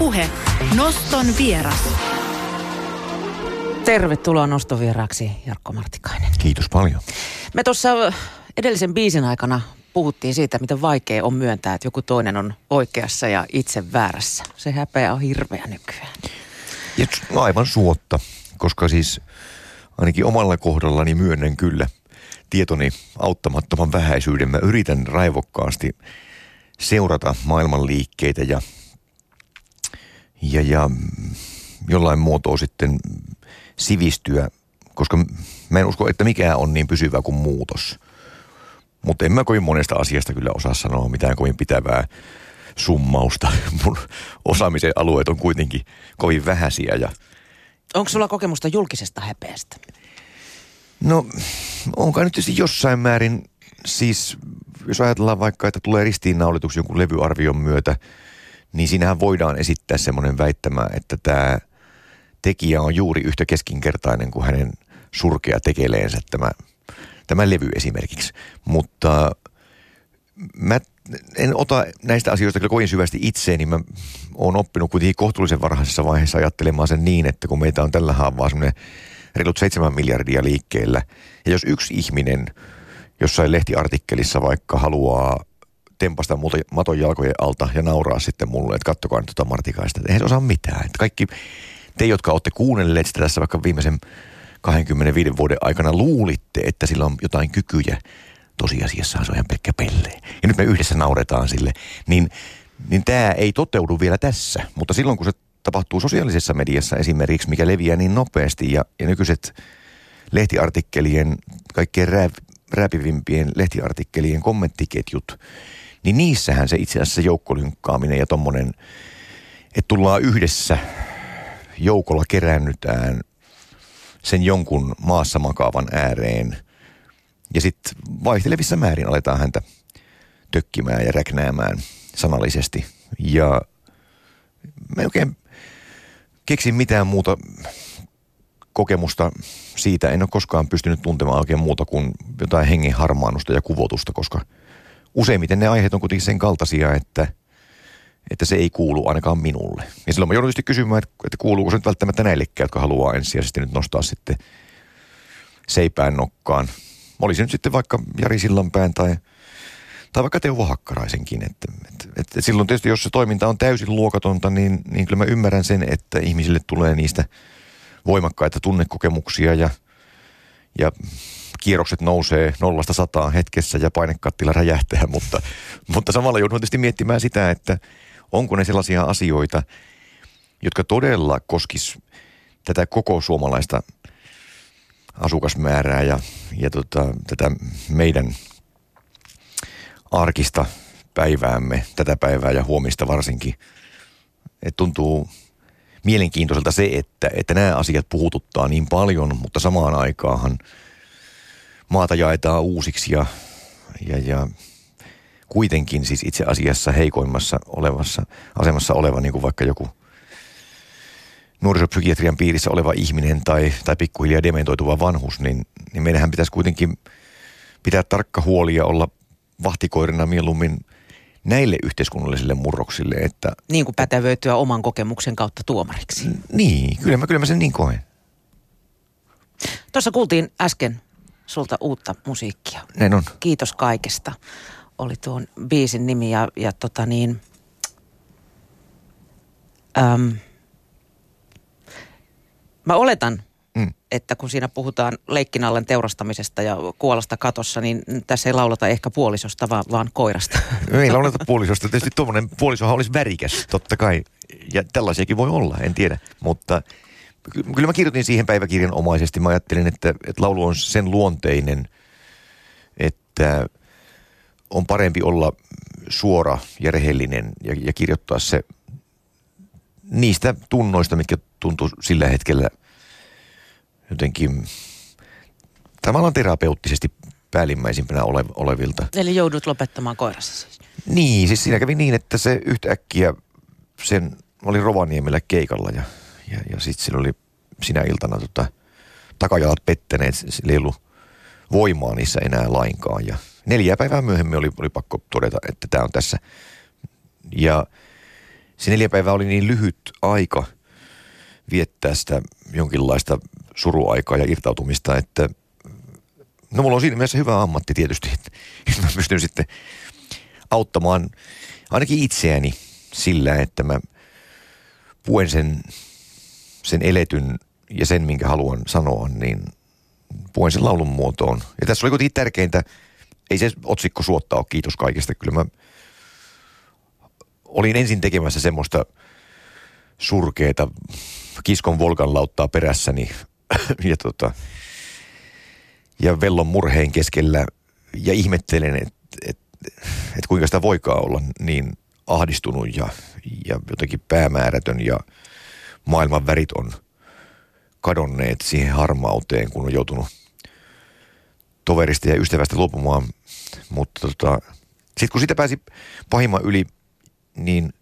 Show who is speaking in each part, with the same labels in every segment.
Speaker 1: Puhe. Noston vieras.
Speaker 2: Tervetuloa nostovieraaksi Jarkko Martikainen.
Speaker 3: Kiitos paljon.
Speaker 2: Me tuossa edellisen biisin aikana puhuttiin siitä, miten vaikea on myöntää, että joku toinen on oikeassa ja itse väärässä. Se häpeä on hirveä nykyään.
Speaker 3: Ja no aivan suotta, koska siis ainakin omalla kohdallani myönnän kyllä tietoni auttamattoman vähäisyyden. Mä yritän raivokkaasti seurata maailman liikkeitä ja, ja, ja jollain muotoa sitten sivistyä, koska mä en usko, että mikään on niin pysyvä kuin muutos. Mutta en mä kovin monesta asiasta kyllä osaa sanoa mitään kovin pitävää summausta. Mun osaamisen alueet on kuitenkin kovin vähäisiä ja
Speaker 2: Onko sulla kokemusta julkisesta häpeästä?
Speaker 3: No, onko nyt tietysti jossain määrin, siis jos ajatellaan vaikka, että tulee ristiinnaulituksi jonkun levyarvion myötä, niin siinähän voidaan esittää semmoinen väittämä, että tämä tekijä on juuri yhtä keskinkertainen kuin hänen surkea tekeleensä tämä, tämä levy esimerkiksi. Mutta mä en ota näistä asioista kyllä kovin syvästi itseeni. Mä oon oppinut kuitenkin kohtuullisen varhaisessa vaiheessa ajattelemaan sen niin, että kun meitä on tällä haavaa semmoinen reilut 7 miljardia liikkeellä, ja jos yksi ihminen jossain lehtiartikkelissa vaikka haluaa tempasta multa maton jalkojen alta ja nauraa sitten mulle, että kattokaa nyt tuota Martikaista. Eihän se osaa mitään. Että kaikki te, jotka olette kuunnelleet sitä tässä vaikka viimeisen 25 vuoden aikana, luulitte, että sillä on jotain kykyjä. Tosiasiassa se on ihan pelkkä pelle. Ja nyt me yhdessä nauretaan sille. Niin, niin tämä ei toteudu vielä tässä. Mutta silloin, kun se tapahtuu sosiaalisessa mediassa esimerkiksi, mikä leviää niin nopeasti ja, ja nykyiset lehtiartikkelien, kaikkein rää, rääpivimpien lehtiartikkelien kommenttiketjut, niin niissähän se itse asiassa joukkolinkkaaminen ja tommonen, että tullaan yhdessä joukolla kerännytään sen jonkun maassa makaavan ääreen ja sitten vaihtelevissa määrin aletaan häntä tökkimään ja räknäämään sanallisesti. Ja mä en oikein keksin mitään muuta kokemusta siitä. En ole koskaan pystynyt tuntemaan oikein muuta kuin jotain hengen harmaannusta ja kuvotusta, koska useimmiten ne aiheet on kuitenkin sen kaltaisia, että, että se ei kuulu ainakaan minulle. Ja silloin mä joudun tietysti kysymään, että, kuuluuko se nyt välttämättä näillekään, jotka haluaa ensisijaisesti nyt nostaa sitten seipään nokkaan. Oli se nyt sitten vaikka Jari Sillanpään tai, tai vaikka Teuvo Hakkaraisenkin. Että, että, että silloin tietysti, jos se toiminta on täysin luokatonta, niin, niin kyllä mä ymmärrän sen, että ihmisille tulee niistä voimakkaita tunnekokemuksia ja, ja kierrokset nousee nollasta sataan hetkessä ja painekattila räjähtää, mutta, mutta samalla joudun tietysti miettimään sitä, että onko ne sellaisia asioita, jotka todella koskis tätä koko suomalaista asukasmäärää ja, ja tota, tätä meidän arkista päiväämme, tätä päivää ja huomista varsinkin. Et tuntuu mielenkiintoiselta se, että, että nämä asiat puhututtaa niin paljon, mutta samaan aikaan maata jaetaan uusiksi ja, ja, ja kuitenkin siis itse asiassa heikoimmassa olevassa asemassa oleva, niin kuin vaikka joku nuorisopsykiatrian piirissä oleva ihminen tai, tai pikkuhiljaa dementoituva vanhus, niin, niin meidänhän pitäisi kuitenkin pitää tarkka huoli ja olla vahtikoirina mieluummin näille yhteiskunnallisille murroksille, että...
Speaker 2: Niin kuin pätevöityä oman kokemuksen kautta tuomariksi.
Speaker 3: Niin, kyllä mä, kyllä mä sen niin koen.
Speaker 2: Tuossa kuultiin äsken sulta uutta musiikkia.
Speaker 3: Näin on.
Speaker 2: Kiitos kaikesta. Oli tuon biisin nimi ja, ja tota niin... Äm, mä oletan, mm. että kun siinä puhutaan leikkinallen teurastamisesta ja kuolasta katossa, niin tässä ei laulata ehkä puolisosta, vaan, vaan koirasta.
Speaker 3: Ei lauleta puolisosta. Tietysti tuommoinen puolisohan olisi värikäs, totta kai. Ja tällaisiakin voi olla, en tiedä. Mutta kyllä mä kirjoitin siihen päiväkirjan omaisesti. Mä ajattelin, että, että laulu on sen luonteinen, että on parempi olla suora ja rehellinen ja, ja kirjoittaa se niistä tunnoista, mitkä tuntuu sillä hetkellä jotenkin tavallaan terapeuttisesti päällimmäisimpänä ole, olevilta.
Speaker 2: Eli joudut lopettamaan koirassa siis?
Speaker 3: Niin, siis siinä kävi niin, että se yhtäkkiä sen oli Rovaniemellä keikalla ja, ja, ja sitten sillä oli sinä iltana tota, takajalat pettäneet, sillä ei ollut voimaa niissä enää lainkaan ja neljä päivää myöhemmin oli, oli pakko todeta, että tämä on tässä. Ja se neljä päivää oli niin lyhyt aika viettää sitä jonkinlaista suruaikaa ja irtautumista, että no mulla on siinä mielessä hyvä ammatti tietysti, että mä pystyn sitten auttamaan ainakin itseäni sillä, että mä puen sen, sen eletyn ja sen, minkä haluan sanoa, niin puen sen laulun muotoon. Ja tässä oli kuitenkin tärkeintä, ei se otsikko suottaa ole kiitos kaikesta. Kyllä mä olin ensin tekemässä semmoista surkeeta kiskon volkan lauttaa perässäni ja, tota, ja vellon murheen keskellä ja ihmettelen, että et, et kuinka sitä voikaan olla niin ahdistunut ja, ja jotenkin päämäärätön ja maailman värit on kadonneet siihen harmauteen, kun on joutunut toverista ja ystävästä luopumaan. Mutta tota, sitten kun sitä pääsi pahimman yli, niin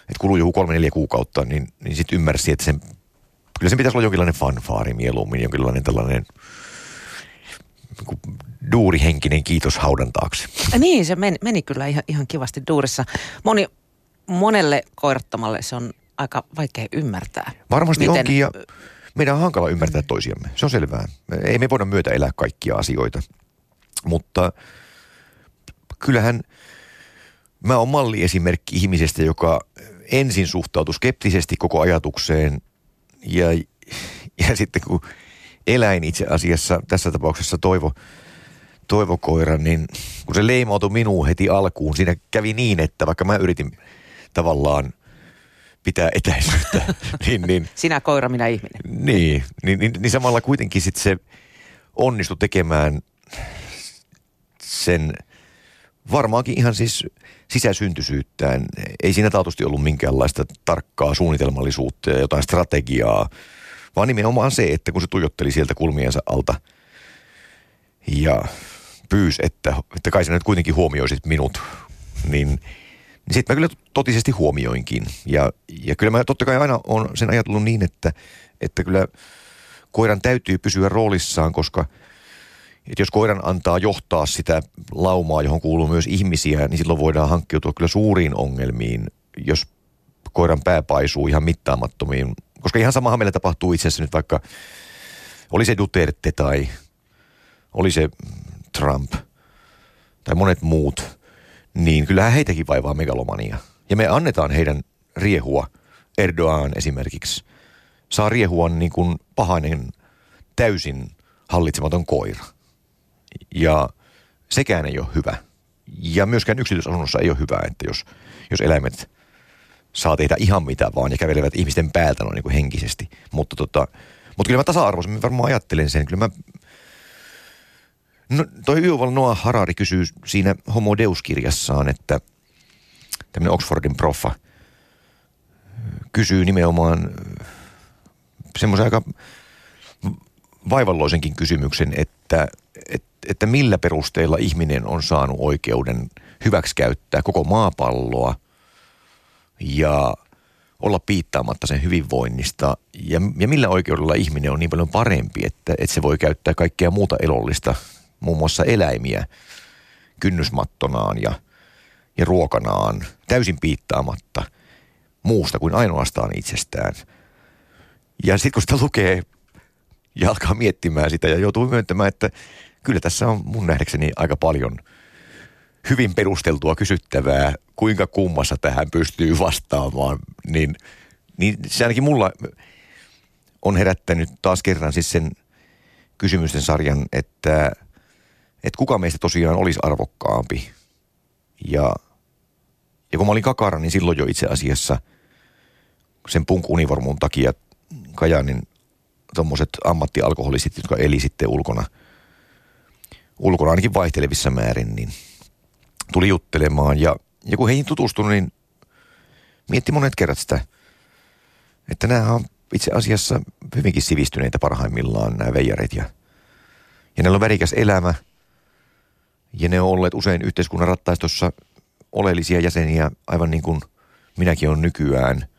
Speaker 3: että kuluu joku kolme neljä kuukautta, niin, niin sitten ymmärsi, että sen, kyllä sen pitäisi olla jonkinlainen fanfaari mieluummin, jonkinlainen tällainen niin duurihenkinen kiitos haudan taakse.
Speaker 2: Niin, se meni, meni kyllä ihan, ihan kivasti duurissa. Moni, monelle koirattomalle se on aika vaikea ymmärtää.
Speaker 3: Varmasti miten... onkin ja meidän on hankala ymmärtää toisiamme. Se on selvää. Ei me voida myötä elää kaikkia asioita. Mutta kyllähän mä oon malliesimerkki ihmisestä, joka ensin suhtautui skeptisesti koko ajatukseen ja, ja sitten kun eläin itse asiassa, tässä tapauksessa toivo, toivokoira, niin kun se leimautui minuun heti alkuun, siinä kävi niin, että vaikka mä yritin tavallaan pitää etäisyyttä. niin, niin,
Speaker 2: Sinä koira, minä ihminen.
Speaker 3: Niin, niin, niin, niin samalla kuitenkin sit se onnistui tekemään sen varmaankin ihan siis sisäsyntyisyyttään. Ei siinä taatusti ollut minkäänlaista tarkkaa suunnitelmallisuutta ja jotain strategiaa, vaan nimenomaan se, että kun se tuijotteli sieltä kulmiensa alta ja pyys, että, että kai sä nyt kuitenkin huomioisit minut, niin, niin sitten mä kyllä totisesti huomioinkin. Ja, ja kyllä mä totta kai aina on sen ajatellut niin, että, että kyllä koiran täytyy pysyä roolissaan, koska – että jos koiran antaa johtaa sitä laumaa, johon kuuluu myös ihmisiä, niin silloin voidaan hankkiutua kyllä suuriin ongelmiin, jos koiran pää paisuu ihan mittaamattomiin. Koska ihan samahan meillä tapahtuu itse asiassa nyt vaikka, oli se Duterte tai oli se Trump tai monet muut, niin kyllähän heitäkin vaivaa megalomania. Ja me annetaan heidän riehua, Erdogan esimerkiksi, saa riehua niin kuin pahainen täysin hallitsematon koira – ja sekään ei ole hyvä. Ja myöskään yksityisasunnossa ei ole hyvä, että jos, jos eläimet saa tehdä ihan mitä vaan ja kävelevät ihmisten päältä noin niin kuin henkisesti. Mutta, tota, mutta kyllä mä tasa-arvoisemmin varmaan ajattelen sen. Kyllä mä, no, toi Yuval Noah Harari kysyy siinä Homo Deus-kirjassaan, että tämmöinen Oxfordin proffa kysyy nimenomaan semmoisen aika vaivalloisenkin kysymyksen, että, että, että millä perusteilla ihminen on saanut oikeuden hyväksikäyttää koko maapalloa ja olla piittaamatta sen hyvinvoinnista. Ja, ja millä oikeudella ihminen on niin paljon parempi, että, että se voi käyttää kaikkea muuta elollista, muun muassa eläimiä kynnysmattonaan ja, ja ruokanaan täysin piittaamatta muusta kuin ainoastaan itsestään. Ja sitten kun sitä lukee ja alkaa miettimään sitä ja joutuu myöntämään, että kyllä tässä on mun nähdäkseni aika paljon hyvin perusteltua kysyttävää, kuinka kummassa tähän pystyy vastaamaan, niin, niin se ainakin mulla on herättänyt taas kerran siis sen kysymysten sarjan, että, että kuka meistä tosiaan olisi arvokkaampi. Ja, ja kun mä olin kakara, niin silloin jo itse asiassa sen punk-univormun takia Kajanin tuommoiset ammattialkoholistit, jotka eli sitten ulkona, ulkona ainakin vaihtelevissa määrin, niin tuli juttelemaan. Ja, ja kun heihin tutustui, niin mietti monet kerrat sitä, että nämä on itse asiassa hyvinkin sivistyneitä parhaimmillaan nämä veijarit. Ja, ja näillä on värikäs elämä. Ja ne on olleet usein yhteiskunnan rattaistossa oleellisia jäseniä, aivan niin kuin minäkin on nykyään –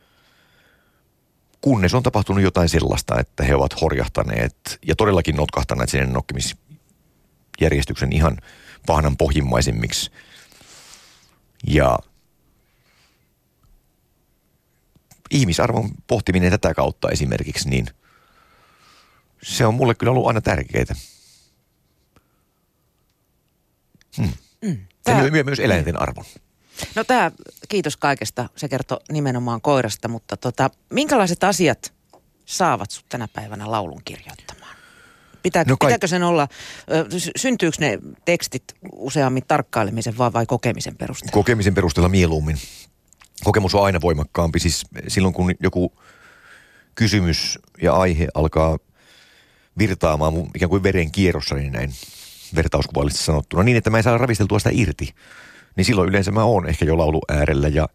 Speaker 3: kunnes on tapahtunut jotain sellaista, että he ovat horjahtaneet ja todellakin notkahtaneet sinne nokkimisjärjestyksen ihan pahnan pohjimmaisimmiksi. Ja ihmisarvon pohtiminen tätä kautta esimerkiksi, niin se on mulle kyllä ollut aina tärkeää. Mm, tää... Ja myös eläinten arvon.
Speaker 2: No tämä, kiitos kaikesta, se kertoo nimenomaan koirasta, mutta tota, minkälaiset asiat saavat sut tänä päivänä laulun kirjoittamaan? Pitääkö, no kai... pitääkö sen olla, syntyykö ne tekstit useammin tarkkailemisen vai, vai kokemisen perusteella?
Speaker 3: Kokemisen perusteella mieluummin. Kokemus on aina voimakkaampi. Siis silloin kun joku kysymys ja aihe alkaa virtaamaan ikään kuin veren kierrossa, niin näin vertauskuvallisesti sanottuna, niin että mä en saa ravisteltua sitä irti. Niin silloin yleensä mä oon ehkä jo laulu äärellä ja,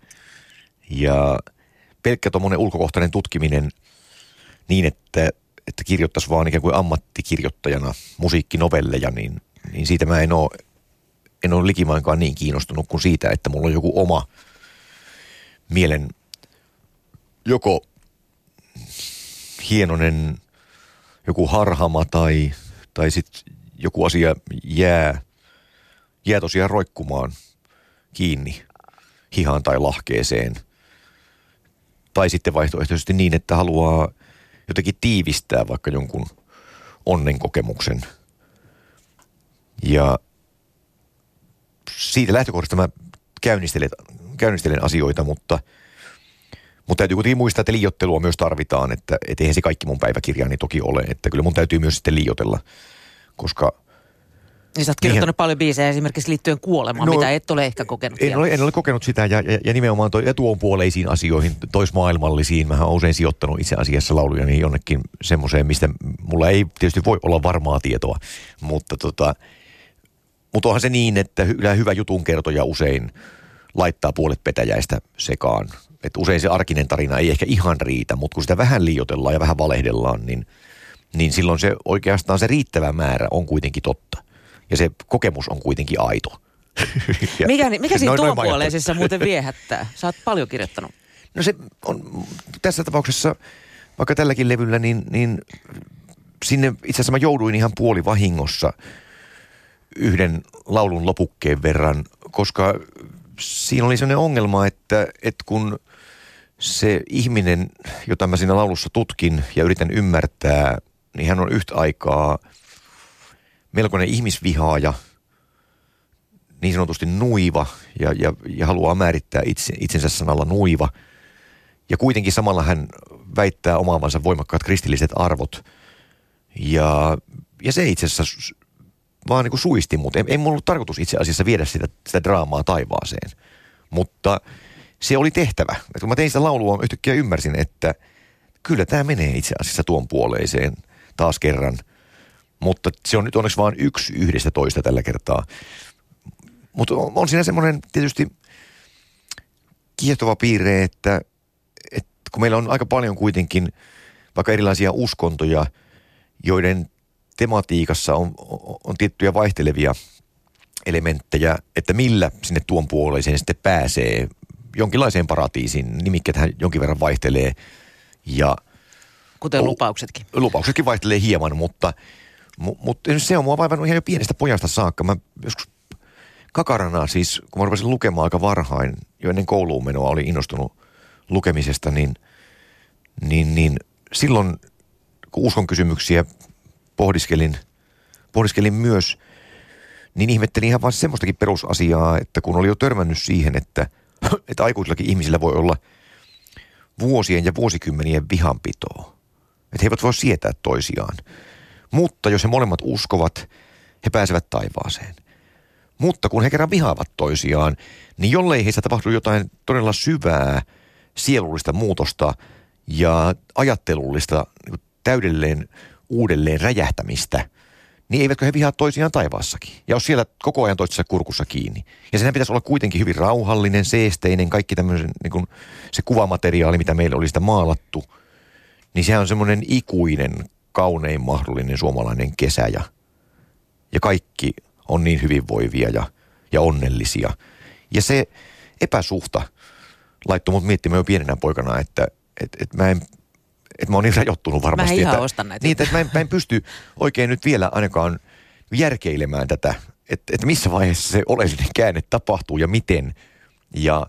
Speaker 3: ja pelkkä tuommoinen ulkokohtainen tutkiminen niin, että, että kirjoittaisi vaan ikään kuin ammattikirjoittajana musiikkinovelleja, niin, niin siitä mä en ole, en ole likimainkaan niin kiinnostunut kuin siitä, että mulla on joku oma mielen joko hienonen joku harhama tai, tai sitten joku asia jää, jää tosiaan roikkumaan kiinni hihaan tai lahkeeseen. Tai sitten vaihtoehtoisesti niin, että haluaa jotenkin tiivistää vaikka jonkun onnenkokemuksen. Ja siitä lähtökohdasta mä käynnistelen, käynnistelen asioita, mutta, mutta täytyy kuitenkin muistaa, että liiottelua myös tarvitaan, että et eihän se kaikki mun päiväkirjaani toki ole, että kyllä mun täytyy myös sitten liiotella, koska –
Speaker 2: niin sä oot kirjoittanut Niinhän... paljon biisejä esimerkiksi liittyen kuolemaan, no, mitä et ole ehkä kokenut
Speaker 3: en ole, en ole kokenut sitä ja, ja, ja nimenomaan toi etuonpuoleisiin asioihin, toismaailmallisiin. Mä oon usein sijoittanut itse asiassa lauluja niin jonnekin semmoiseen, mistä mulla ei tietysti voi olla varmaa tietoa. Mutta tota, mutta onhan se niin, että hyvä jutun kertoja usein laittaa puolet petäjäistä sekaan. Et usein se arkinen tarina ei ehkä ihan riitä, mutta kun sitä vähän liiotellaan ja vähän valehdellaan, niin, niin silloin se oikeastaan se riittävä määrä on kuitenkin totta ja se kokemus on kuitenkin aito.
Speaker 2: mikä, mikä siinä tuopuoleisessa muuten viehättää? Sä oot paljon kirjoittanut.
Speaker 3: No se on tässä tapauksessa, vaikka tälläkin levyllä, niin, niin sinne itse asiassa mä jouduin ihan puoli vahingossa yhden laulun lopukkeen verran, koska siinä oli sellainen ongelma, että, että kun se ihminen, jota mä siinä laulussa tutkin ja yritän ymmärtää, niin hän on yhtä aikaa – melkoinen ihmisvihaaja, niin sanotusti nuiva ja, ja, ja haluaa määrittää itse, itsensä sanalla nuiva. Ja kuitenkin samalla hän väittää omaavansa voimakkaat kristilliset arvot. Ja, ja se itse asiassa vaan niin kuin suisti mut. Ei, ei mulla ollut tarkoitus itse asiassa viedä sitä, sitä draamaa taivaaseen. Mutta se oli tehtävä. Et kun mä tein sitä laulua, yhtäkkiä ymmärsin, että kyllä tämä menee itse asiassa tuon puoleiseen taas kerran – mutta se on nyt onneksi vain yksi yhdestä toista tällä kertaa. Mutta on, siinä semmoinen tietysti kiehtova piirre, että, että kun meillä on aika paljon kuitenkin vaikka erilaisia uskontoja, joiden tematiikassa on, on, on tiettyjä vaihtelevia elementtejä, että millä sinne tuon puoleiseen sitten pääsee jonkinlaiseen paratiisiin. Nimikkeethän jonkin verran vaihtelee ja...
Speaker 2: Kuten lupauksetkin.
Speaker 3: Lupauksetkin vaihtelee hieman, mutta – mutta se on mua vaivannut ihan jo pienestä pojasta saakka. Mä joskus kakarana siis, kun mä rupesin lukemaan aika varhain, jo ennen kouluun menoa oli innostunut lukemisesta, niin, niin, niin silloin kun uskon kysymyksiä pohdiskelin, pohdiskelin myös, niin ihmettelin ihan vain semmoistakin perusasiaa, että kun oli jo törmännyt siihen, että, että aikuisillakin ihmisillä voi olla vuosien ja vuosikymmenien vihanpitoa. Että he eivät voi sietää toisiaan. Mutta jos he molemmat uskovat, he pääsevät taivaaseen. Mutta kun he kerran vihaavat toisiaan, niin jollei heissä tapahdu jotain todella syvää sielullista muutosta ja ajattelullista täydelleen uudelleen räjähtämistä, niin eivätkö he vihaa toisiaan taivaassakin? Ja jos siellä koko ajan toisessa kurkussa kiinni. Ja senhän pitäisi olla kuitenkin hyvin rauhallinen, seesteinen, kaikki tämmöisen, niin kuin se kuvamateriaali, mitä meillä oli sitä maalattu, niin sehän on semmoinen ikuinen kaunein mahdollinen suomalainen kesä ja, ja kaikki on niin hyvinvoivia ja, ja onnellisia. Ja se epäsuhta laittoi mut miettimään jo pienenä poikana, että et, et mä en että mä oon niin rajoittunut varmasti.
Speaker 2: Mä en
Speaker 3: että,
Speaker 2: ostan näitä.
Speaker 3: Niin, että mä en, mä en pysty oikein nyt vielä ainakaan järkeilemään tätä, että, että missä vaiheessa se oleellinen käänne tapahtuu ja miten. Ja,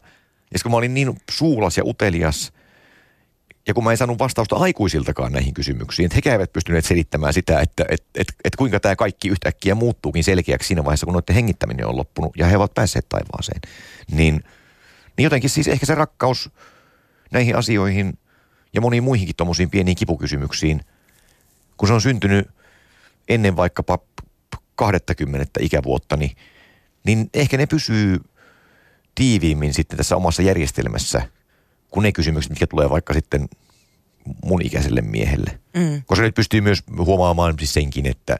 Speaker 3: ja kun mä olin niin suulas ja utelias ja kun mä en saanut vastausta aikuisiltakaan näihin kysymyksiin, että hekään eivät pystyneet selittämään sitä, että et, et, et kuinka tämä kaikki yhtäkkiä muuttuukin selkeäksi siinä vaiheessa, kun noiden hengittäminen on loppunut ja he ovat päässeet taivaaseen. Niin, niin jotenkin siis ehkä se rakkaus näihin asioihin ja moniin muihinkin tuommoisiin pieniin kipukysymyksiin, kun se on syntynyt ennen vaikkapa 20 ikävuotta, niin, niin ehkä ne pysyy tiiviimmin sitten tässä omassa järjestelmässä – kuin ne kysymykset, mitkä tulee vaikka sitten mun ikäiselle miehelle. Mm. Koska nyt pystyy myös huomaamaan siis senkin, että,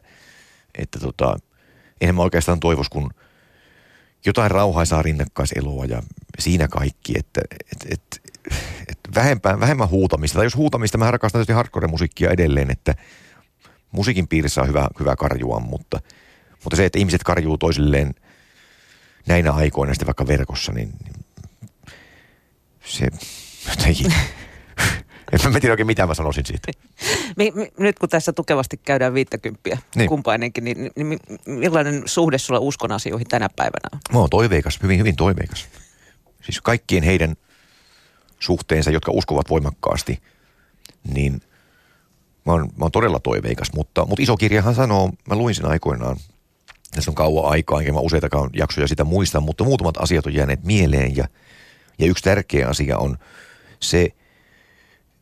Speaker 3: että tota, eihän mä oikeastaan toivoisi, kun jotain rauhaisaa rinnakkaiseloa ja siinä kaikki, että et, et, et vähempään, vähemmän huutamista. Tai jos huutamista, mä rakastan tietysti hardcore-musiikkia edelleen, että musiikin piirissä on hyvä, hyvä karjua, mutta, mutta se, että ihmiset karjuu toisilleen näinä aikoina sitten vaikka verkossa, niin, niin se jotenkin... En mä tiedä oikein mitä mä sanoisin siitä.
Speaker 2: Nyt kun tässä tukevasti käydään viittäkymppiä niin. kumpainenkin, niin, niin millainen suhde sulla uskon asioihin tänä päivänä on?
Speaker 3: Mä oon toiveikas, hyvin hyvin toiveikas. Siis kaikkien heidän suhteensa, jotka uskovat voimakkaasti, niin mä oon, mä oon todella toiveikas. Mutta, mutta iso kirjahan sanoo, mä luin sen aikoinaan, tässä on kauan aikaa, enkä mä useitakaan jaksoja sitä muista, mutta muutamat asiat on jääneet mieleen ja, ja yksi tärkeä asia on – se,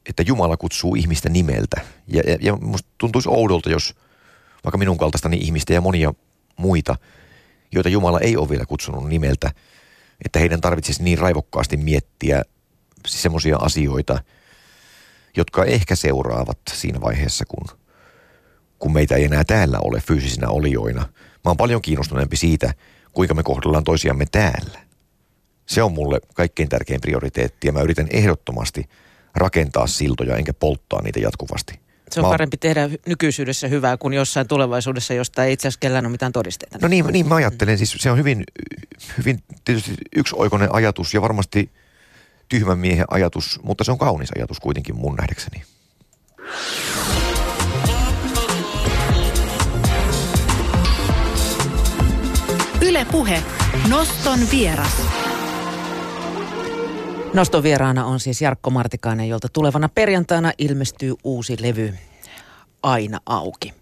Speaker 3: että Jumala kutsuu ihmistä nimeltä. Ja, ja, ja musta tuntuisi oudolta, jos vaikka minun kaltaistani ihmistä ja monia muita, joita Jumala ei ole vielä kutsunut nimeltä, että heidän tarvitsisi niin raivokkaasti miettiä semmoisia asioita, jotka ehkä seuraavat siinä vaiheessa, kun, kun meitä ei enää täällä ole fyysisinä olioina. Mä oon paljon kiinnostuneempi siitä, kuinka me kohdellaan toisiamme täällä. Se on mulle kaikkein tärkein prioriteetti ja mä yritän ehdottomasti rakentaa siltoja enkä polttaa niitä jatkuvasti.
Speaker 2: Se on mä... parempi tehdä nykyisyydessä hyvää kuin jossain tulevaisuudessa, josta ei itse asiassa kellään ole mitään todisteita.
Speaker 3: No niin, niin mä ajattelen. Siis se on hyvin, hyvin tietysti yksioikoinen ajatus ja varmasti tyhmän miehen ajatus, mutta se on kaunis ajatus kuitenkin mun nähdäkseni.
Speaker 1: Ylepuhe Noston vieras.
Speaker 2: Noston vieraana on siis Jarkko Martikainen, jolta tulevana perjantaina ilmestyy uusi levy Aina auki.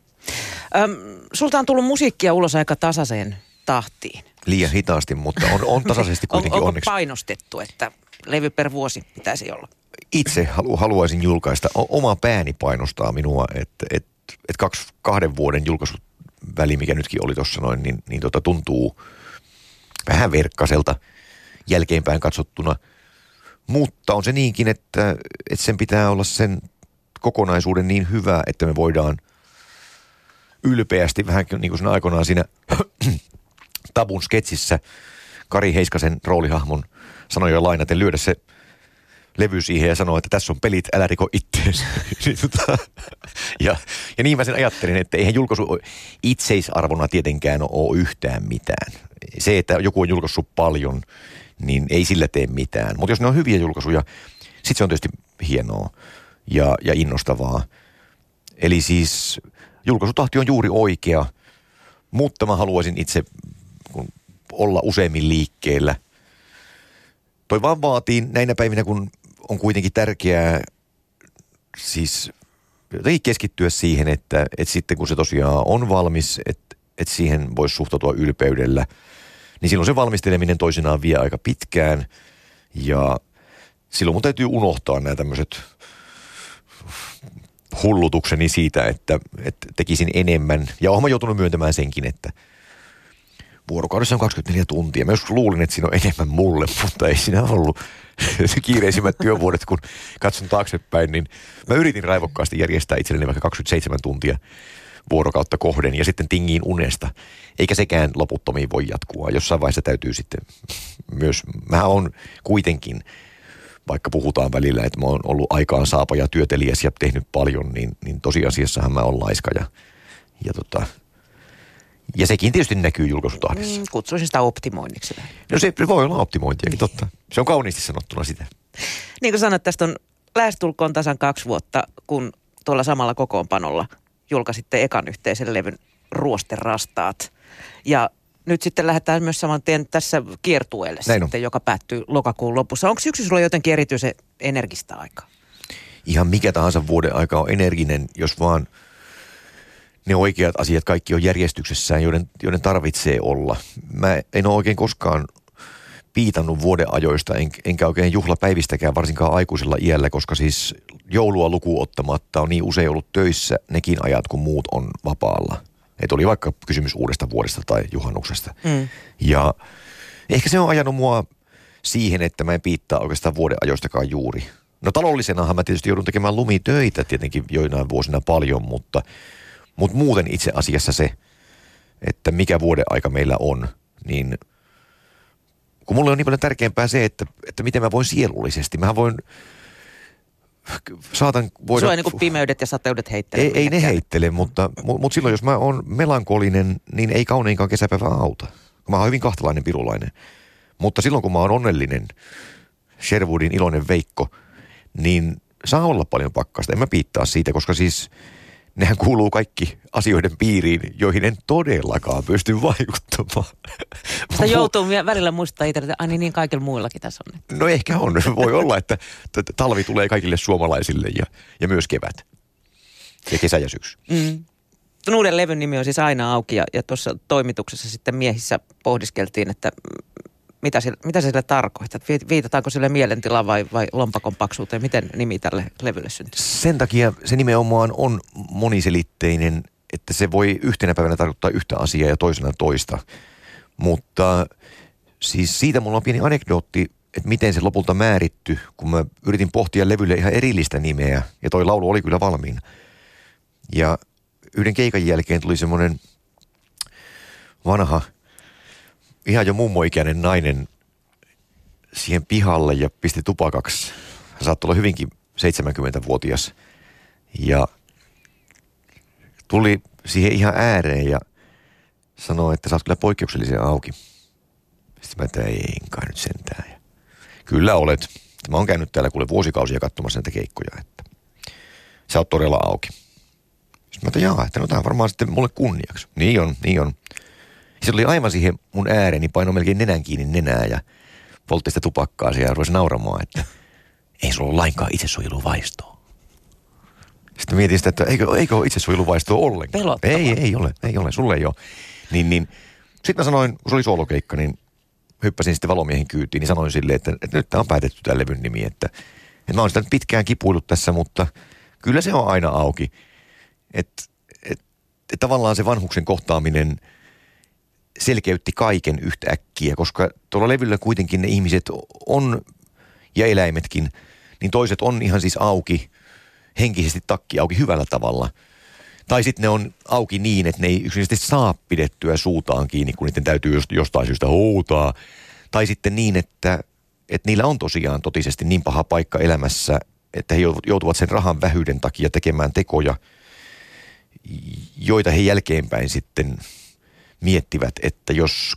Speaker 2: Öm, sulta on tullut musiikkia ulos aika tasaiseen tahtiin.
Speaker 3: Liian hitaasti, mutta on, on tasaisesti kuitenkin
Speaker 2: on,
Speaker 3: onneksi.
Speaker 2: painostettu, että levy per vuosi pitäisi olla?
Speaker 3: Itse halu, haluaisin julkaista. O, oma pääni painostaa minua, että et, et kaksi, kahden vuoden julkaisuväli, mikä nytkin oli tuossa noin, niin, niin tota, tuntuu vähän verkkaselta jälkeenpäin katsottuna – mutta on se niinkin, että, että sen pitää olla sen kokonaisuuden niin hyvä, että me voidaan ylpeästi, vähän niin kuin siinä aikoinaan siinä Tabun sketsissä Kari Heiskasen roolihahmon sanoja lainaten lyödä se levy siihen ja sanoa, että tässä on pelit, älä riko ittees. Niin tota, ja, ja niin mä sen ajattelin, että eihän julkaisu itseisarvona tietenkään ole yhtään mitään. Se, että joku on julkaissut paljon, niin ei sillä tee mitään. Mutta jos ne on hyviä julkaisuja, sitten se on tietysti hienoa ja, ja innostavaa. Eli siis julkaisutahti on juuri oikea, mutta mä haluaisin itse kun olla useimmin liikkeellä. Toi vaan vaatii näinä päivinä, kun on kuitenkin tärkeää siis jotenkin keskittyä siihen, että, että sitten kun se tosiaan on valmis, että, että siihen voisi suhtautua ylpeydellä – niin silloin se valmisteleminen toisinaan vie aika pitkään ja silloin mun täytyy unohtaa nämä tämmöiset hullutukseni siitä, että, että tekisin enemmän. Ja olen joutunut myöntämään senkin, että vuorokaudessa on 24 tuntia. Mä joskus luulin, että siinä on enemmän mulle, mutta ei siinä ollut kiireisimmät työvuodet, kun katson taaksepäin, niin mä yritin raivokkaasti järjestää itselleni vaikka 27 tuntia vuorokautta kohden ja sitten tingiin unesta. Eikä sekään loputtomiin voi jatkua. Jossain vaiheessa täytyy sitten myös, mä on kuitenkin, vaikka puhutaan välillä, että mä oon ollut aikaan saapa ja työtelijäs ja tehnyt paljon, niin, niin tosiasiassahan mä oon laiska ja, ja tota, ja sekin tietysti näkyy julkaisutahdissa. Mm,
Speaker 2: kutsuisin sitä optimoinniksi.
Speaker 3: No se voi olla optimointiakin, totta. Se on kauniisti sanottuna sitä.
Speaker 2: Niin kuin sanoit, tästä on lähestulkoon tasan kaksi vuotta, kun tuolla samalla kokoonpanolla julkaisitte ekan yhteisen levyn Ruosterastaat. Ja nyt sitten lähdetään myös saman tien tässä kiertueelle Näin sitten, on. joka päättyy lokakuun lopussa. Onko syksy sulla jotenkin erityisen energistä aikaa?
Speaker 3: ihan mikä tahansa vuoden aika on energinen, jos vaan ne oikeat asiat kaikki on järjestyksessään, joiden, joiden tarvitsee olla. Mä en ole oikein koskaan piitannut vuoden ajoista, en, enkä oikein juhlapäivistäkään, varsinkaan aikuisella iällä, koska siis joulua lukuun ottamatta on niin usein ollut töissä nekin ajat, kun muut on vapaalla. Että oli vaikka kysymys uudesta vuodesta tai juhannuksesta. Mm. Ja ehkä se on ajanut mua siihen, että mä en piittaa oikeastaan vuoden ajoistakaan juuri. No taloudellisenahan mä tietysti joudun tekemään lumitöitä tietenkin joinain vuosina paljon, mutta, mutta muuten itse asiassa se, että mikä vuoden aika meillä on, niin kun mulle on niin paljon tärkeämpää se, että, että miten mä voin sielullisesti. Mä voin saatan voida...
Speaker 2: Sua niin kuin pimeydet ja sateudet heittele.
Speaker 3: Ei, ei ne heittele, mutta, mutta silloin jos mä oon melankolinen, niin ei kauneinkaan kesäpäivä auta. Mä oon hyvin kahtalainen pirulainen. Mutta silloin kun mä oon onnellinen, Sherwoodin iloinen Veikko, niin saa olla paljon pakkasta. En mä piittaa siitä, koska siis nehän kuuluu kaikki asioiden piiriin, joihin en todellakaan pysty vaikuttamaan.
Speaker 2: Sitä joutuu välillä muistaa itse, että niin, niin kaikilla muillakin tässä on.
Speaker 3: No ehkä on. Voi olla, että talvi tulee kaikille suomalaisille ja, ja myös kevät. Ja kesä ja syksy. Mm.
Speaker 2: Uuden levyn nimi on siis aina auki ja, ja tuossa toimituksessa sitten miehissä pohdiskeltiin, että mitä, sille, mitä se sille tarkoittaa? Viitataanko sille mielentilaan vai, vai lompakon paksuuteen? Miten nimi tälle levylle syntyy?
Speaker 3: Sen takia se nimenomaan on moniselitteinen, että se voi yhtenä päivänä tarkoittaa yhtä asiaa ja toisena toista. Mutta siis siitä mulla on pieni anekdootti, että miten se lopulta määritty, kun mä yritin pohtia levylle ihan erillistä nimeä, ja toi laulu oli kyllä valmiin. Ja yhden keikan jälkeen tuli semmoinen vanha – ihan jo mummoikäinen nainen siihen pihalle ja pisti tupakaksi. Hän saattoi olla hyvinkin 70-vuotias. Ja tuli siihen ihan ääreen ja sanoi, että sä oot kyllä poikkeuksellisen auki. Sitten mä että ei kai nyt sentään. Ja kyllä olet. Mä oon käynyt täällä kuule vuosikausia katsomassa näitä keikkoja, että sä oot todella auki. Sitten mä että jaa, että no tää on varmaan sitten mulle kunniaksi. Niin on, niin on. Se tuli aivan siihen mun ääreni, paino melkein nenän kiinni nenää ja poltti sitä tupakkaa ja rupesi nauramaan, että ei sulla ole lainkaan itsesuojeluvaistoa. Sitten mietin sitä, että eikö, eikö ole itsesuojeluvaistoa ollenkaan.
Speaker 2: Pelottava.
Speaker 3: Ei, ei ole, ei ole, sulle ei ole. Niin, niin. Sitten mä sanoin, kun se oli soolokeikka, niin hyppäsin sitten valomiehen kyytiin, niin sanoin silleen, että, että nyt tämä on päätetty tämä levyn nimi, että, että mä oon sitä nyt pitkään kipuillut tässä, mutta kyllä se on aina auki. Että et, et tavallaan se vanhuksen kohtaaminen – selkeytti kaiken yhtäkkiä, koska tuolla levyllä kuitenkin ne ihmiset on, ja eläimetkin, niin toiset on ihan siis auki, henkisesti takki auki hyvällä tavalla. Tai sitten ne on auki niin, että ne ei yksinkertaisesti saa pidettyä suutaan kiinni, kun niiden täytyy jostain syystä huutaa. Tai sitten niin, että, että niillä on tosiaan totisesti niin paha paikka elämässä, että he joutuvat sen rahan vähyyden takia tekemään tekoja, joita he jälkeenpäin sitten miettivät, että jos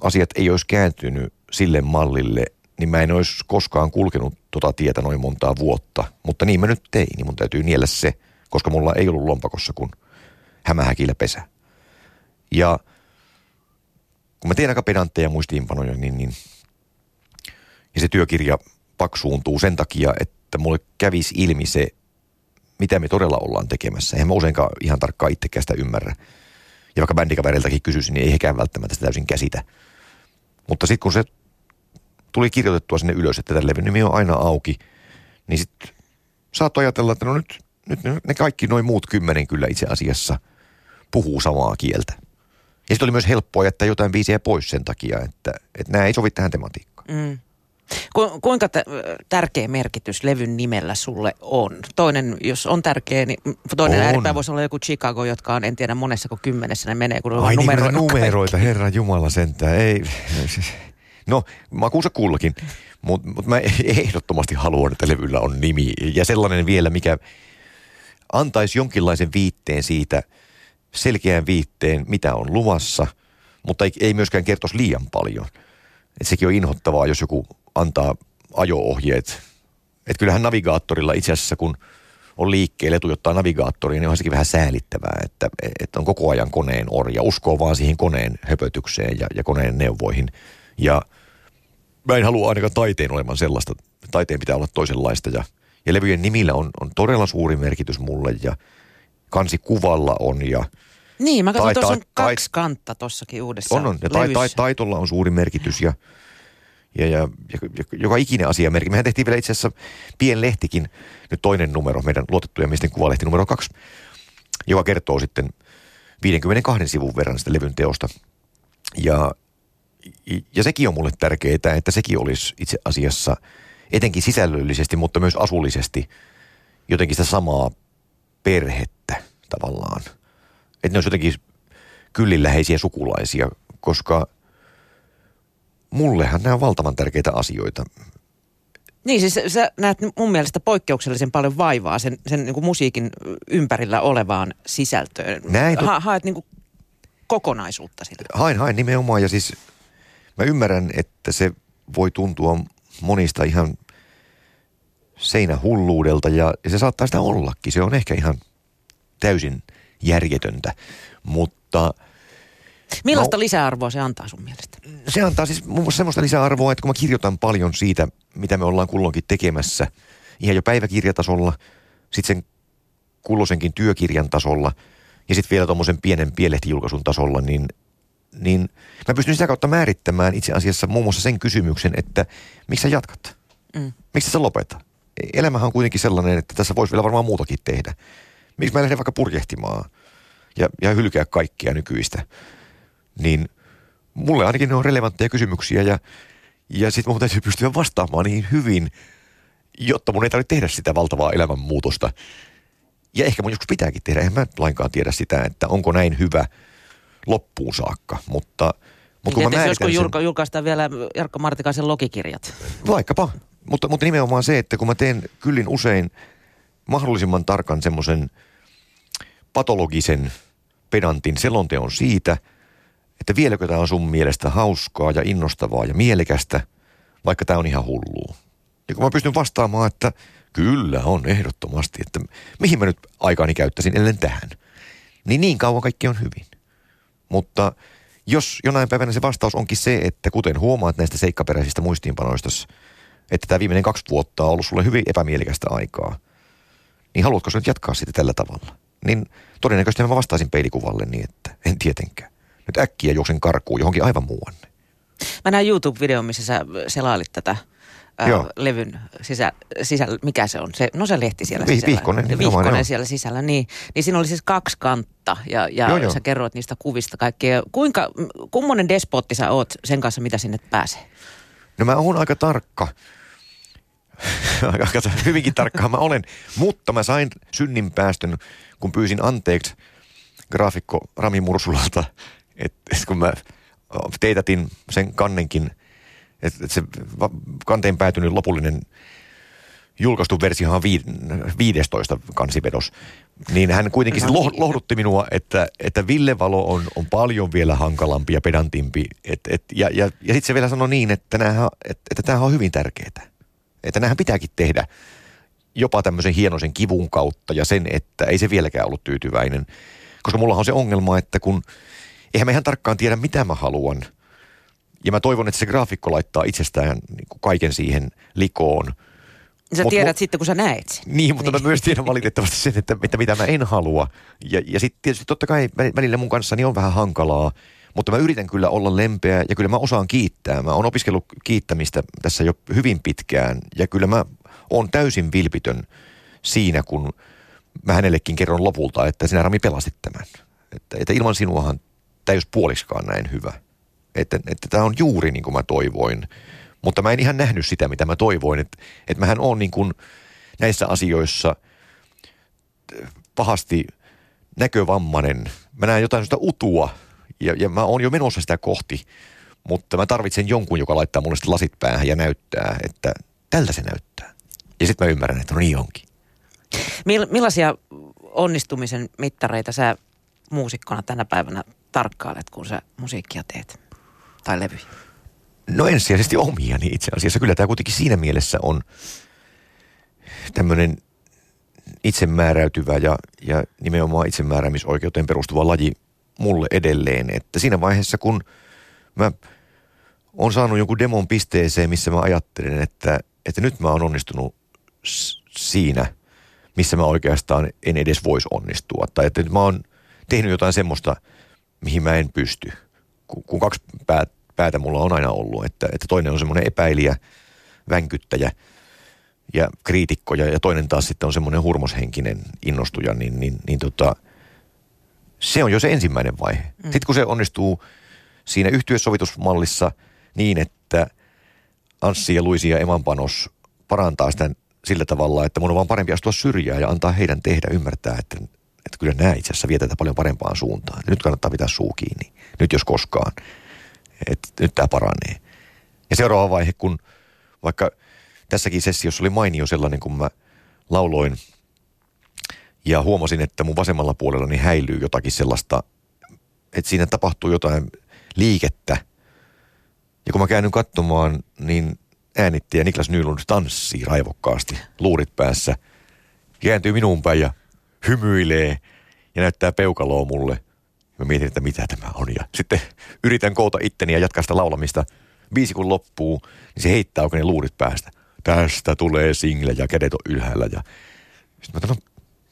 Speaker 3: asiat ei olisi kääntynyt sille mallille, niin mä en olisi koskaan kulkenut tota tietä noin montaa vuotta. Mutta niin mä nyt tein, niin mun täytyy niellä se, koska mulla ei ollut lompakossa kuin hämähäkillä pesä. Ja kun mä teen aika pedantteja muistiinpanoja, niin, niin ja se työkirja paksuuntuu sen takia, että mulle kävisi ilmi se, mitä me todella ollaan tekemässä. Eihän mä useinkaan ihan tarkkaan itsekään sitä ymmärrä ja vaikka bändikavereiltakin kysyisin, niin ei hekään välttämättä sitä täysin käsitä. Mutta sitten kun se tuli kirjoitettua sinne ylös, että tämä levy nimi on aina auki, niin sitten saattoi ajatella, että no nyt, nyt ne kaikki noin muut kymmenen kyllä itse asiassa puhuu samaa kieltä. Ja sitten oli myös helppoa jättää jotain biisiä pois sen takia, että, että nämä ei sovi tähän tematiikkaan. Mm.
Speaker 2: Ku, kuinka t- tärkeä merkitys levyn nimellä sulle on? Toinen, jos on tärkeä, niin toinen on. ääripää voisi olla joku Chicago, jotka on, en tiedä monessa kuin kymmenessä ne menee, kun
Speaker 3: Ai numero, niin, numeroita, kaikki. herra Jumala sentään. Ei, no, makuusa kullakin, mutta mut mä ehdottomasti haluan, että levyllä on nimi. Ja sellainen vielä, mikä antaisi jonkinlaisen viitteen siitä, selkeän viitteen, mitä on luvassa, mutta ei, ei myöskään kertoisi liian paljon. Et sekin on inhottavaa, jos joku ajo-ohjeet. Että kyllähän navigaattorilla itse asiassa, kun on liikkeelle etujottaa navigaattoriin, niin on sekin vähän säälittävää, että, että on koko ajan koneen orja. Uskoo vaan siihen koneen höpötykseen ja, ja koneen neuvoihin. Ja mä en halua ainakaan taiteen olevan sellaista. Taiteen pitää olla toisenlaista ja, Ja levyjen nimillä on, on todella suuri merkitys mulle ja kansikuvalla on ja...
Speaker 2: Niin, mä katson, tuossa on kaksi kantta tuossakin uudessa
Speaker 3: On, on. Ja tai, tai, taitolla on suuri merkitys ja, ja, ja, ja, joka ikinen asia merkki. Mehän tehtiin vielä itse asiassa pienlehtikin, nyt toinen numero, meidän luotettuja miesten kuvalehti numero kaksi, joka kertoo sitten 52 sivun verran sitä levyn teosta. Ja, ja sekin on mulle tärkeää, että sekin olisi itse asiassa etenkin sisällöllisesti, mutta myös asullisesti jotenkin sitä samaa perhettä tavallaan. Että ne olisi jotenkin kyllin läheisiä sukulaisia, koska mullehan nämä on valtavan tärkeitä asioita.
Speaker 2: Niin, siis sä näet mun mielestä poikkeuksellisen paljon vaivaa sen, sen niin kuin musiikin ympärillä olevaan sisältöön. Näin. Ha, haet niin kuin kokonaisuutta sillä.
Speaker 3: Hain, hain nimenomaan ja siis mä ymmärrän, että se voi tuntua monista ihan seinähulluudelta ja, ja se saattaa sitä ollakin. Se on ehkä ihan täysin järjetöntä, mutta...
Speaker 2: Millaista no, lisäarvoa se antaa sun mielestä?
Speaker 3: Se antaa siis muun muassa semmoista lisäarvoa, että kun mä kirjoitan paljon siitä, mitä me ollaan kulloinkin tekemässä, ihan jo päiväkirjatasolla, sitten sen kulloisenkin työkirjan tasolla ja sitten vielä tuommoisen pienen pielehtijulkaisun tasolla, niin, niin mä pystyn sitä kautta määrittämään itse asiassa muun muassa sen kysymyksen, että miksi sä jatkat? Mm. Miksi sä lopeta? Elämähän on kuitenkin sellainen, että tässä voisi vielä varmaan muutakin tehdä. Miksi mä lähden vaikka purjehtimaan ja, ja hylkää kaikkia nykyistä? Niin mulle ainakin ne on relevantteja kysymyksiä ja, ja sitten mun täytyy pystyä vastaamaan niin hyvin, jotta mun ei tarvitse tehdä sitä valtavaa elämänmuutosta. Ja ehkä mun joskus pitääkin tehdä. Eihän mä lainkaan tiedä sitä, että onko näin hyvä loppuun saakka, mutta...
Speaker 2: mutta kun mä joskus sen, julkaistaan vielä Jarkko Martikaisen logikirjat.
Speaker 3: Vaikkapa. Mutta, mutta nimenomaan se, että kun mä teen kyllin usein mahdollisimman tarkan semmoisen patologisen pedantin selonteon siitä, että vieläkö tämä on sun mielestä hauskaa ja innostavaa ja mielekästä, vaikka tämä on ihan hullua. Ja kun mä pystyn vastaamaan, että kyllä on ehdottomasti, että mihin mä nyt aikaani käyttäisin ellen tähän, niin niin kauan kaikki on hyvin. Mutta jos jonain päivänä se vastaus onkin se, että kuten huomaat näistä seikkaperäisistä muistiinpanoista, että tämä viimeinen kaksi vuotta on ollut sulle hyvin epämielekästä aikaa, niin haluatko sä nyt jatkaa sitä tällä tavalla? Niin todennäköisesti mä vastaisin peilikuvalle niin, että en tietenkään. Nyt äkkiä juoksen karkuun johonkin aivan muuanne.
Speaker 2: Mä näin YouTube-videon, missä sä selailit tätä ää, levyn sisä, sisällä, mikä se on? Se, no se lehti siellä Vi, sisällä.
Speaker 3: Vihkonen.
Speaker 2: Vihkonen siellä sisällä, niin. Niin siinä oli siis kaksi kantta ja, ja joo, joo. sä kerroit niistä kuvista kaikkea. Kuinka, kummonen despotti sä oot sen kanssa, mitä sinne pääsee?
Speaker 3: No mä oon aika tarkka. aika hyvinkin tarkkaan mä olen, mutta mä sain synninpäästön, kun pyysin anteeksi graafikko Rami Mursulalta, että kun mä teitätin sen kannenkin – että et se kanteen päätynyt lopullinen julkaistu versio on 15 kansivedos, niin hän kuitenkin niin. lohdutti minua, että, että Ville Valo on, on paljon vielä hankalampi ja pedantimpi. Et, et, ja ja, ja sitten se vielä sanoi niin, että, näähän, että, että tämä on hyvin tärkeää. Että nämähän pitääkin tehdä jopa tämmöisen hienoisen kivun kautta ja sen, että ei se vieläkään ollut tyytyväinen. Koska mulla on se ongelma, että kun eihän me ihan tarkkaan tiedä, mitä mä haluan – ja mä toivon, että se graafikko laittaa itsestään niin kuin kaiken siihen likoon.
Speaker 2: Sä mut, tiedät mut, sitten, kun sä näet sen.
Speaker 3: Niin, mutta niin. mä myös tiedän valitettavasti sen, että, että mitä mä en halua. Ja, ja sitten tietysti totta kai välillä mun kanssani on vähän hankalaa, mutta mä yritän kyllä olla lempeä ja kyllä mä osaan kiittää. Mä oon opiskellut kiittämistä tässä jo hyvin pitkään ja kyllä mä oon täysin vilpitön siinä, kun mä hänellekin kerron lopulta, että sinä Rami pelastit tämän. Että, että ilman sinuahan tämä ei olisi puoliksikaan näin hyvä että, että tämä on juuri niin kuin mä toivoin. Mutta mä en ihan nähnyt sitä, mitä mä toivoin. Että, että mähän on niin kuin näissä asioissa pahasti näkövammainen. Mä näen jotain sitä utua ja, ja mä oon jo menossa sitä kohti. Mutta mä tarvitsen jonkun, joka laittaa mulle lasit päähän ja näyttää, että tältä se näyttää. Ja sitten mä ymmärrän, että no niin onkin.
Speaker 2: Millaisia onnistumisen mittareita sä muusikkona tänä päivänä tarkkailet, kun sä musiikkia teet? tai levyjä?
Speaker 3: No ensisijaisesti omia, niin itse asiassa. Kyllä tämä kuitenkin siinä mielessä on tämmöinen itsemääräytyvä ja, ja nimenomaan itsemääräämisoikeuteen perustuva laji mulle edelleen. Että siinä vaiheessa, kun mä oon saanut jonkun demon pisteeseen, missä mä ajattelen, että, että nyt mä oon onnistunut siinä, missä mä oikeastaan en edes voisi onnistua. Tai että mä oon tehnyt jotain semmoista, mihin mä en pysty. Kun, kun kaksi päät, päätä mulla on aina ollut, että, että toinen on semmoinen epäilijä, vänkyttäjä ja kriitikko ja, ja toinen taas sitten on semmoinen hurmoshenkinen innostuja, niin, niin, niin tota, se on jo se ensimmäinen vaihe. Mm. Sitten kun se onnistuu siinä yhtiösovitusmallissa niin, että Anssi ja Luisi ja Eman panos parantaa sitä sillä tavalla, että mun on vaan parempi astua syrjään ja antaa heidän tehdä ymmärtää, että, että kyllä nämä itse asiassa vietetään paljon parempaan suuntaan. Nyt kannattaa pitää suu kiinni, nyt jos koskaan, että nyt tämä paranee. Ja seuraava vaihe, kun vaikka tässäkin sessiossa oli mainio sellainen, kun mä lauloin ja huomasin, että mun vasemmalla puolella niin häilyy jotakin sellaista, että siinä tapahtuu jotain liikettä. Ja kun mä käännyn katsomaan, niin äänittäjä Niklas Nylund tanssii raivokkaasti, luurit päässä, kääntyy minuun päin ja hymyilee ja näyttää peukaloa mulle. Mä mietin, että mitä tämä on. Ja sitten yritän koota itteni ja jatkaa sitä laulamista. Biisi kun loppuu, niin se heittää oikein luurit päästä. Tästä tulee single ja kädet on ylhäällä. Ja sitten mä no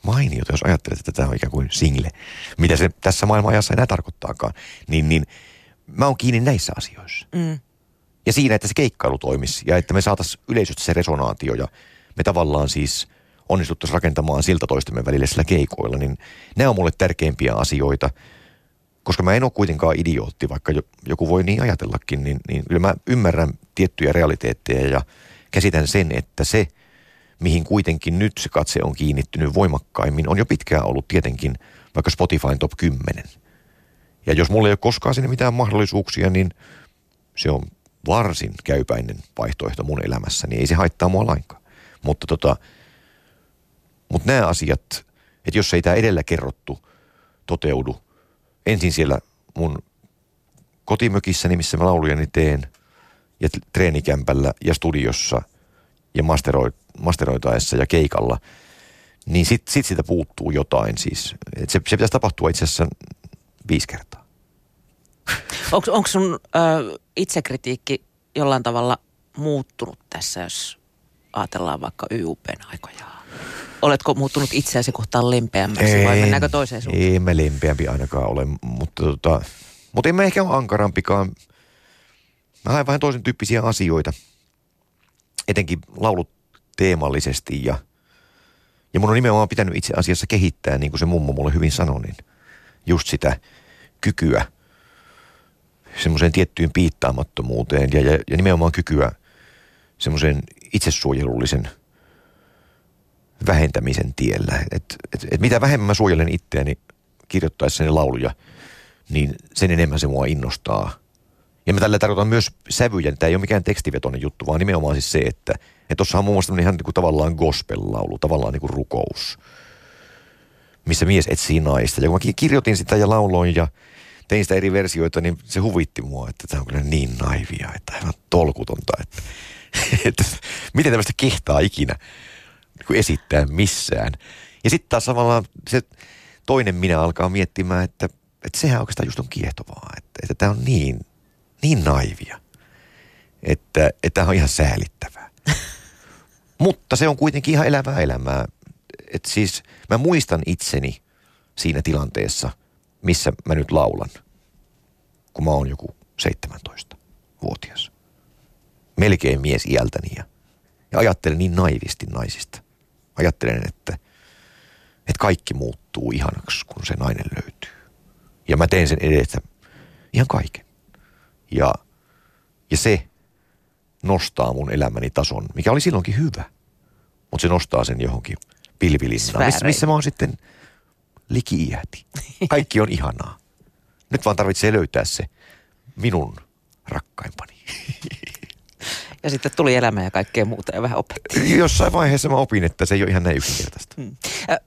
Speaker 3: mainiota, jos ajattelet, että tämä on ikään kuin single. Mitä se tässä maailman ajassa enää tarkoittaakaan. Niin, niin mä oon kiinni näissä asioissa. Mm. Ja siinä, että se keikkailu toimisi ja että me saataisiin yleisöstä se resonaatio ja me tavallaan siis onnistuttaisiin rakentamaan siltä toistemme välille sillä keikoilla, niin ne on mulle tärkeimpiä asioita. Koska mä en ole kuitenkaan idiootti, vaikka joku voi niin ajatellakin, niin, niin kyllä mä ymmärrän tiettyjä realiteetteja ja käsitän sen, että se, mihin kuitenkin nyt se katse on kiinnittynyt voimakkaimmin, on jo pitkään ollut tietenkin vaikka Spotifyn top 10. Ja jos mulla ei ole koskaan sinne mitään mahdollisuuksia, niin se on varsin käypäinen vaihtoehto mun elämässä, niin ei se haittaa mua lainkaan. Mutta tota, mutta nämä asiat, että jos ei tämä edellä kerrottu toteudu, ensin siellä mun kotimökissäni, missä mä laulujani teen, ja treenikämpällä ja studiossa ja masteroi, masteroitaessa ja keikalla, niin sitten sit sitä puuttuu jotain siis. Et se, se pitäisi tapahtua itse asiassa viisi kertaa.
Speaker 2: Onko sun ö, itsekritiikki jollain tavalla muuttunut tässä, jos ajatellaan vaikka YUPn aikoja? Oletko muuttunut itseäsi kohtaan lempeämmäksi ei, vai mennäänkö toiseen suuntaan?
Speaker 3: Ei mä lempeämpi ainakaan ole, mutta, tota, mutta en mä ehkä ole ankarampikaan. Mä haen vähän toisen tyyppisiä asioita, etenkin laulut teemallisesti ja, ja mun on nimenomaan pitänyt itse asiassa kehittää, niin kuin se mummo mulle hyvin sanoi, niin just sitä kykyä – semmoiseen tiettyyn piittaamattomuuteen ja, ja, ja nimenomaan kykyä semmoisen itsesuojelullisen vähentämisen tiellä. Et, et, et mitä vähemmän mä suojelen itseäni kirjoittaessani lauluja, niin sen enemmän se mua innostaa. Ja mä tällä tarkoitan myös sävyjä. Tämä ei ole mikään tekstivetoinen juttu, vaan nimenomaan siis se, että tuossa on muun muassa ihan niin kuin tavallaan gospel-laulu, tavallaan niin kuin rukous, missä mies etsii naista. Ja kun mä kirjoitin sitä ja lauloin ja tein sitä eri versioita, niin se huvitti mua, että tämä on kyllä niin naivia, että aivan tolkutonta, että, että miten tämmöistä kehtaa ikinä niin esittää missään. Ja sitten taas samalla se toinen minä alkaa miettimään, että, että sehän oikeastaan just on kiehtovaa, että, että tämä on niin, niin naivia, että, tämä on ihan säälittävää. Mutta se on kuitenkin ihan elävää elämää. että siis mä muistan itseni siinä tilanteessa – missä mä nyt laulan, kun mä oon joku 17-vuotias. Melkein mies iältäni ja, ja ajattelen niin naivisti naisista. Ajattelen, että, että kaikki muuttuu ihanaksi, kun se nainen löytyy. Ja mä teen sen edestä ihan kaiken. Ja, ja se nostaa mun elämäni tason, mikä oli silloinkin hyvä. Mutta se nostaa sen johonkin pilvilinnaan, missä, missä mä oon sitten – liki-iäti. Kaikki on ihanaa. Nyt vaan tarvitsee löytää se minun rakkaimpani.
Speaker 2: Ja sitten tuli elämä ja kaikkea muuta ja vähän opetti.
Speaker 3: Jossain vaiheessa mä opin, että se ei ole ihan näin yksinkertaista. Hmm.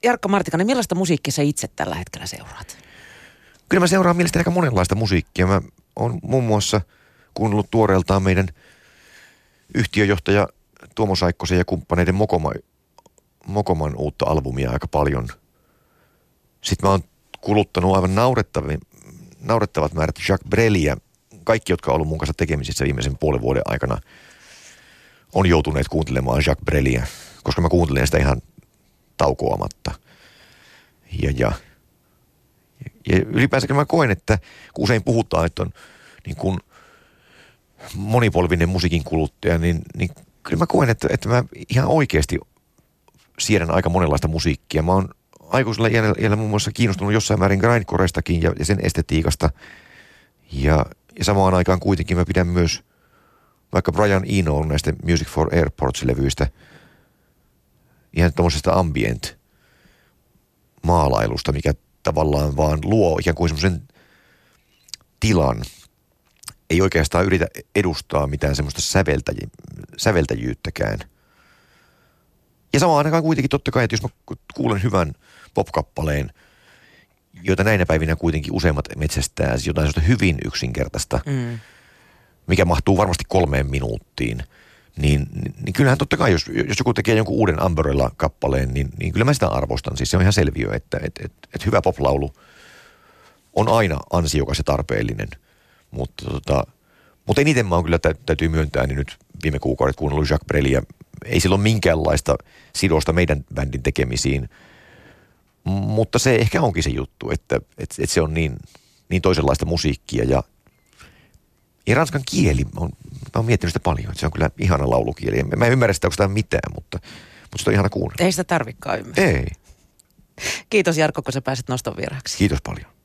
Speaker 2: Jarkko Martikainen, millaista musiikkia sä itse tällä hetkellä seuraat?
Speaker 3: Kyllä mä seuraan mielestäni aika monenlaista musiikkia. Mä oon muun muassa kuunnellut tuoreeltaan meidän yhtiöjohtaja Tuomo Saikkosen ja kumppaneiden Mokoma, Mokoman uutta albumia aika paljon – sitten mä oon kuluttanut aivan naurettavat määrät Jacques Brelia. Kaikki, jotka on ollut mun kanssa tekemisissä viimeisen puolen vuoden aikana, on joutuneet kuuntelemaan Jacques Brelia, koska mä kuuntelen sitä ihan taukoamatta. Ja, ja, ja ylipäänsä mä koen, että kun usein puhutaan, että on niin kuin monipolvinen musiikin kuluttaja, niin, niin kyllä mä koen, että, että mä ihan oikeasti siedän aika monenlaista musiikkia. Mä oon aikuisella iällä muun muassa kiinnostunut jossain määrin grindcorestakin ja, ja sen estetiikasta. Ja, ja samaan aikaan kuitenkin mä pidän myös vaikka Brian Eno näistä Music for Airports-levyistä ihan tuommoisesta ambient maalailusta, mikä tavallaan vaan luo ikään kuin semmoisen tilan. Ei oikeastaan yritä edustaa mitään semmoista säveltäji, säveltäjyyttäkään. Ja samaan aikaan kuitenkin totta kai, että jos mä kuulen hyvän popkappaleen, joita näinä päivinä kuitenkin useimmat metsästää, siis jotain sellaista hyvin yksinkertaista, mm. Mikä mahtuu varmasti kolmeen minuuttiin, niin, niin, niin kyllähän totta kai, jos, jos joku tekee jonkun uuden Umbrella-kappaleen, niin, niin kyllä mä sitä arvostan. Siis se on ihan selviö, että et, et, et hyvä poplaulu on aina ansiokas ja tarpeellinen. Mutta tota, mutta eniten mä oon kyllä, täytyy myöntää, niin nyt viime kuukaudet kuunnellut Jacques Brelia. Ei sillä ole minkäänlaista sidosta meidän bändin tekemisiin – mutta se ehkä onkin se juttu, että, että, että se on niin, niin toisenlaista musiikkia ja, ja ranskan kieli, on, mä oon miettinyt sitä paljon, että se on kyllä ihana laulukieli. Mä en ymmärrä sitä, onko sitä mitään, mutta, mutta sitä on ihana kuunnella.
Speaker 2: Ei sitä tarvikaan ymmärtää.
Speaker 3: Ei.
Speaker 2: Kiitos Jarkko, kun sä pääsit noston vieraksi.
Speaker 3: Kiitos paljon.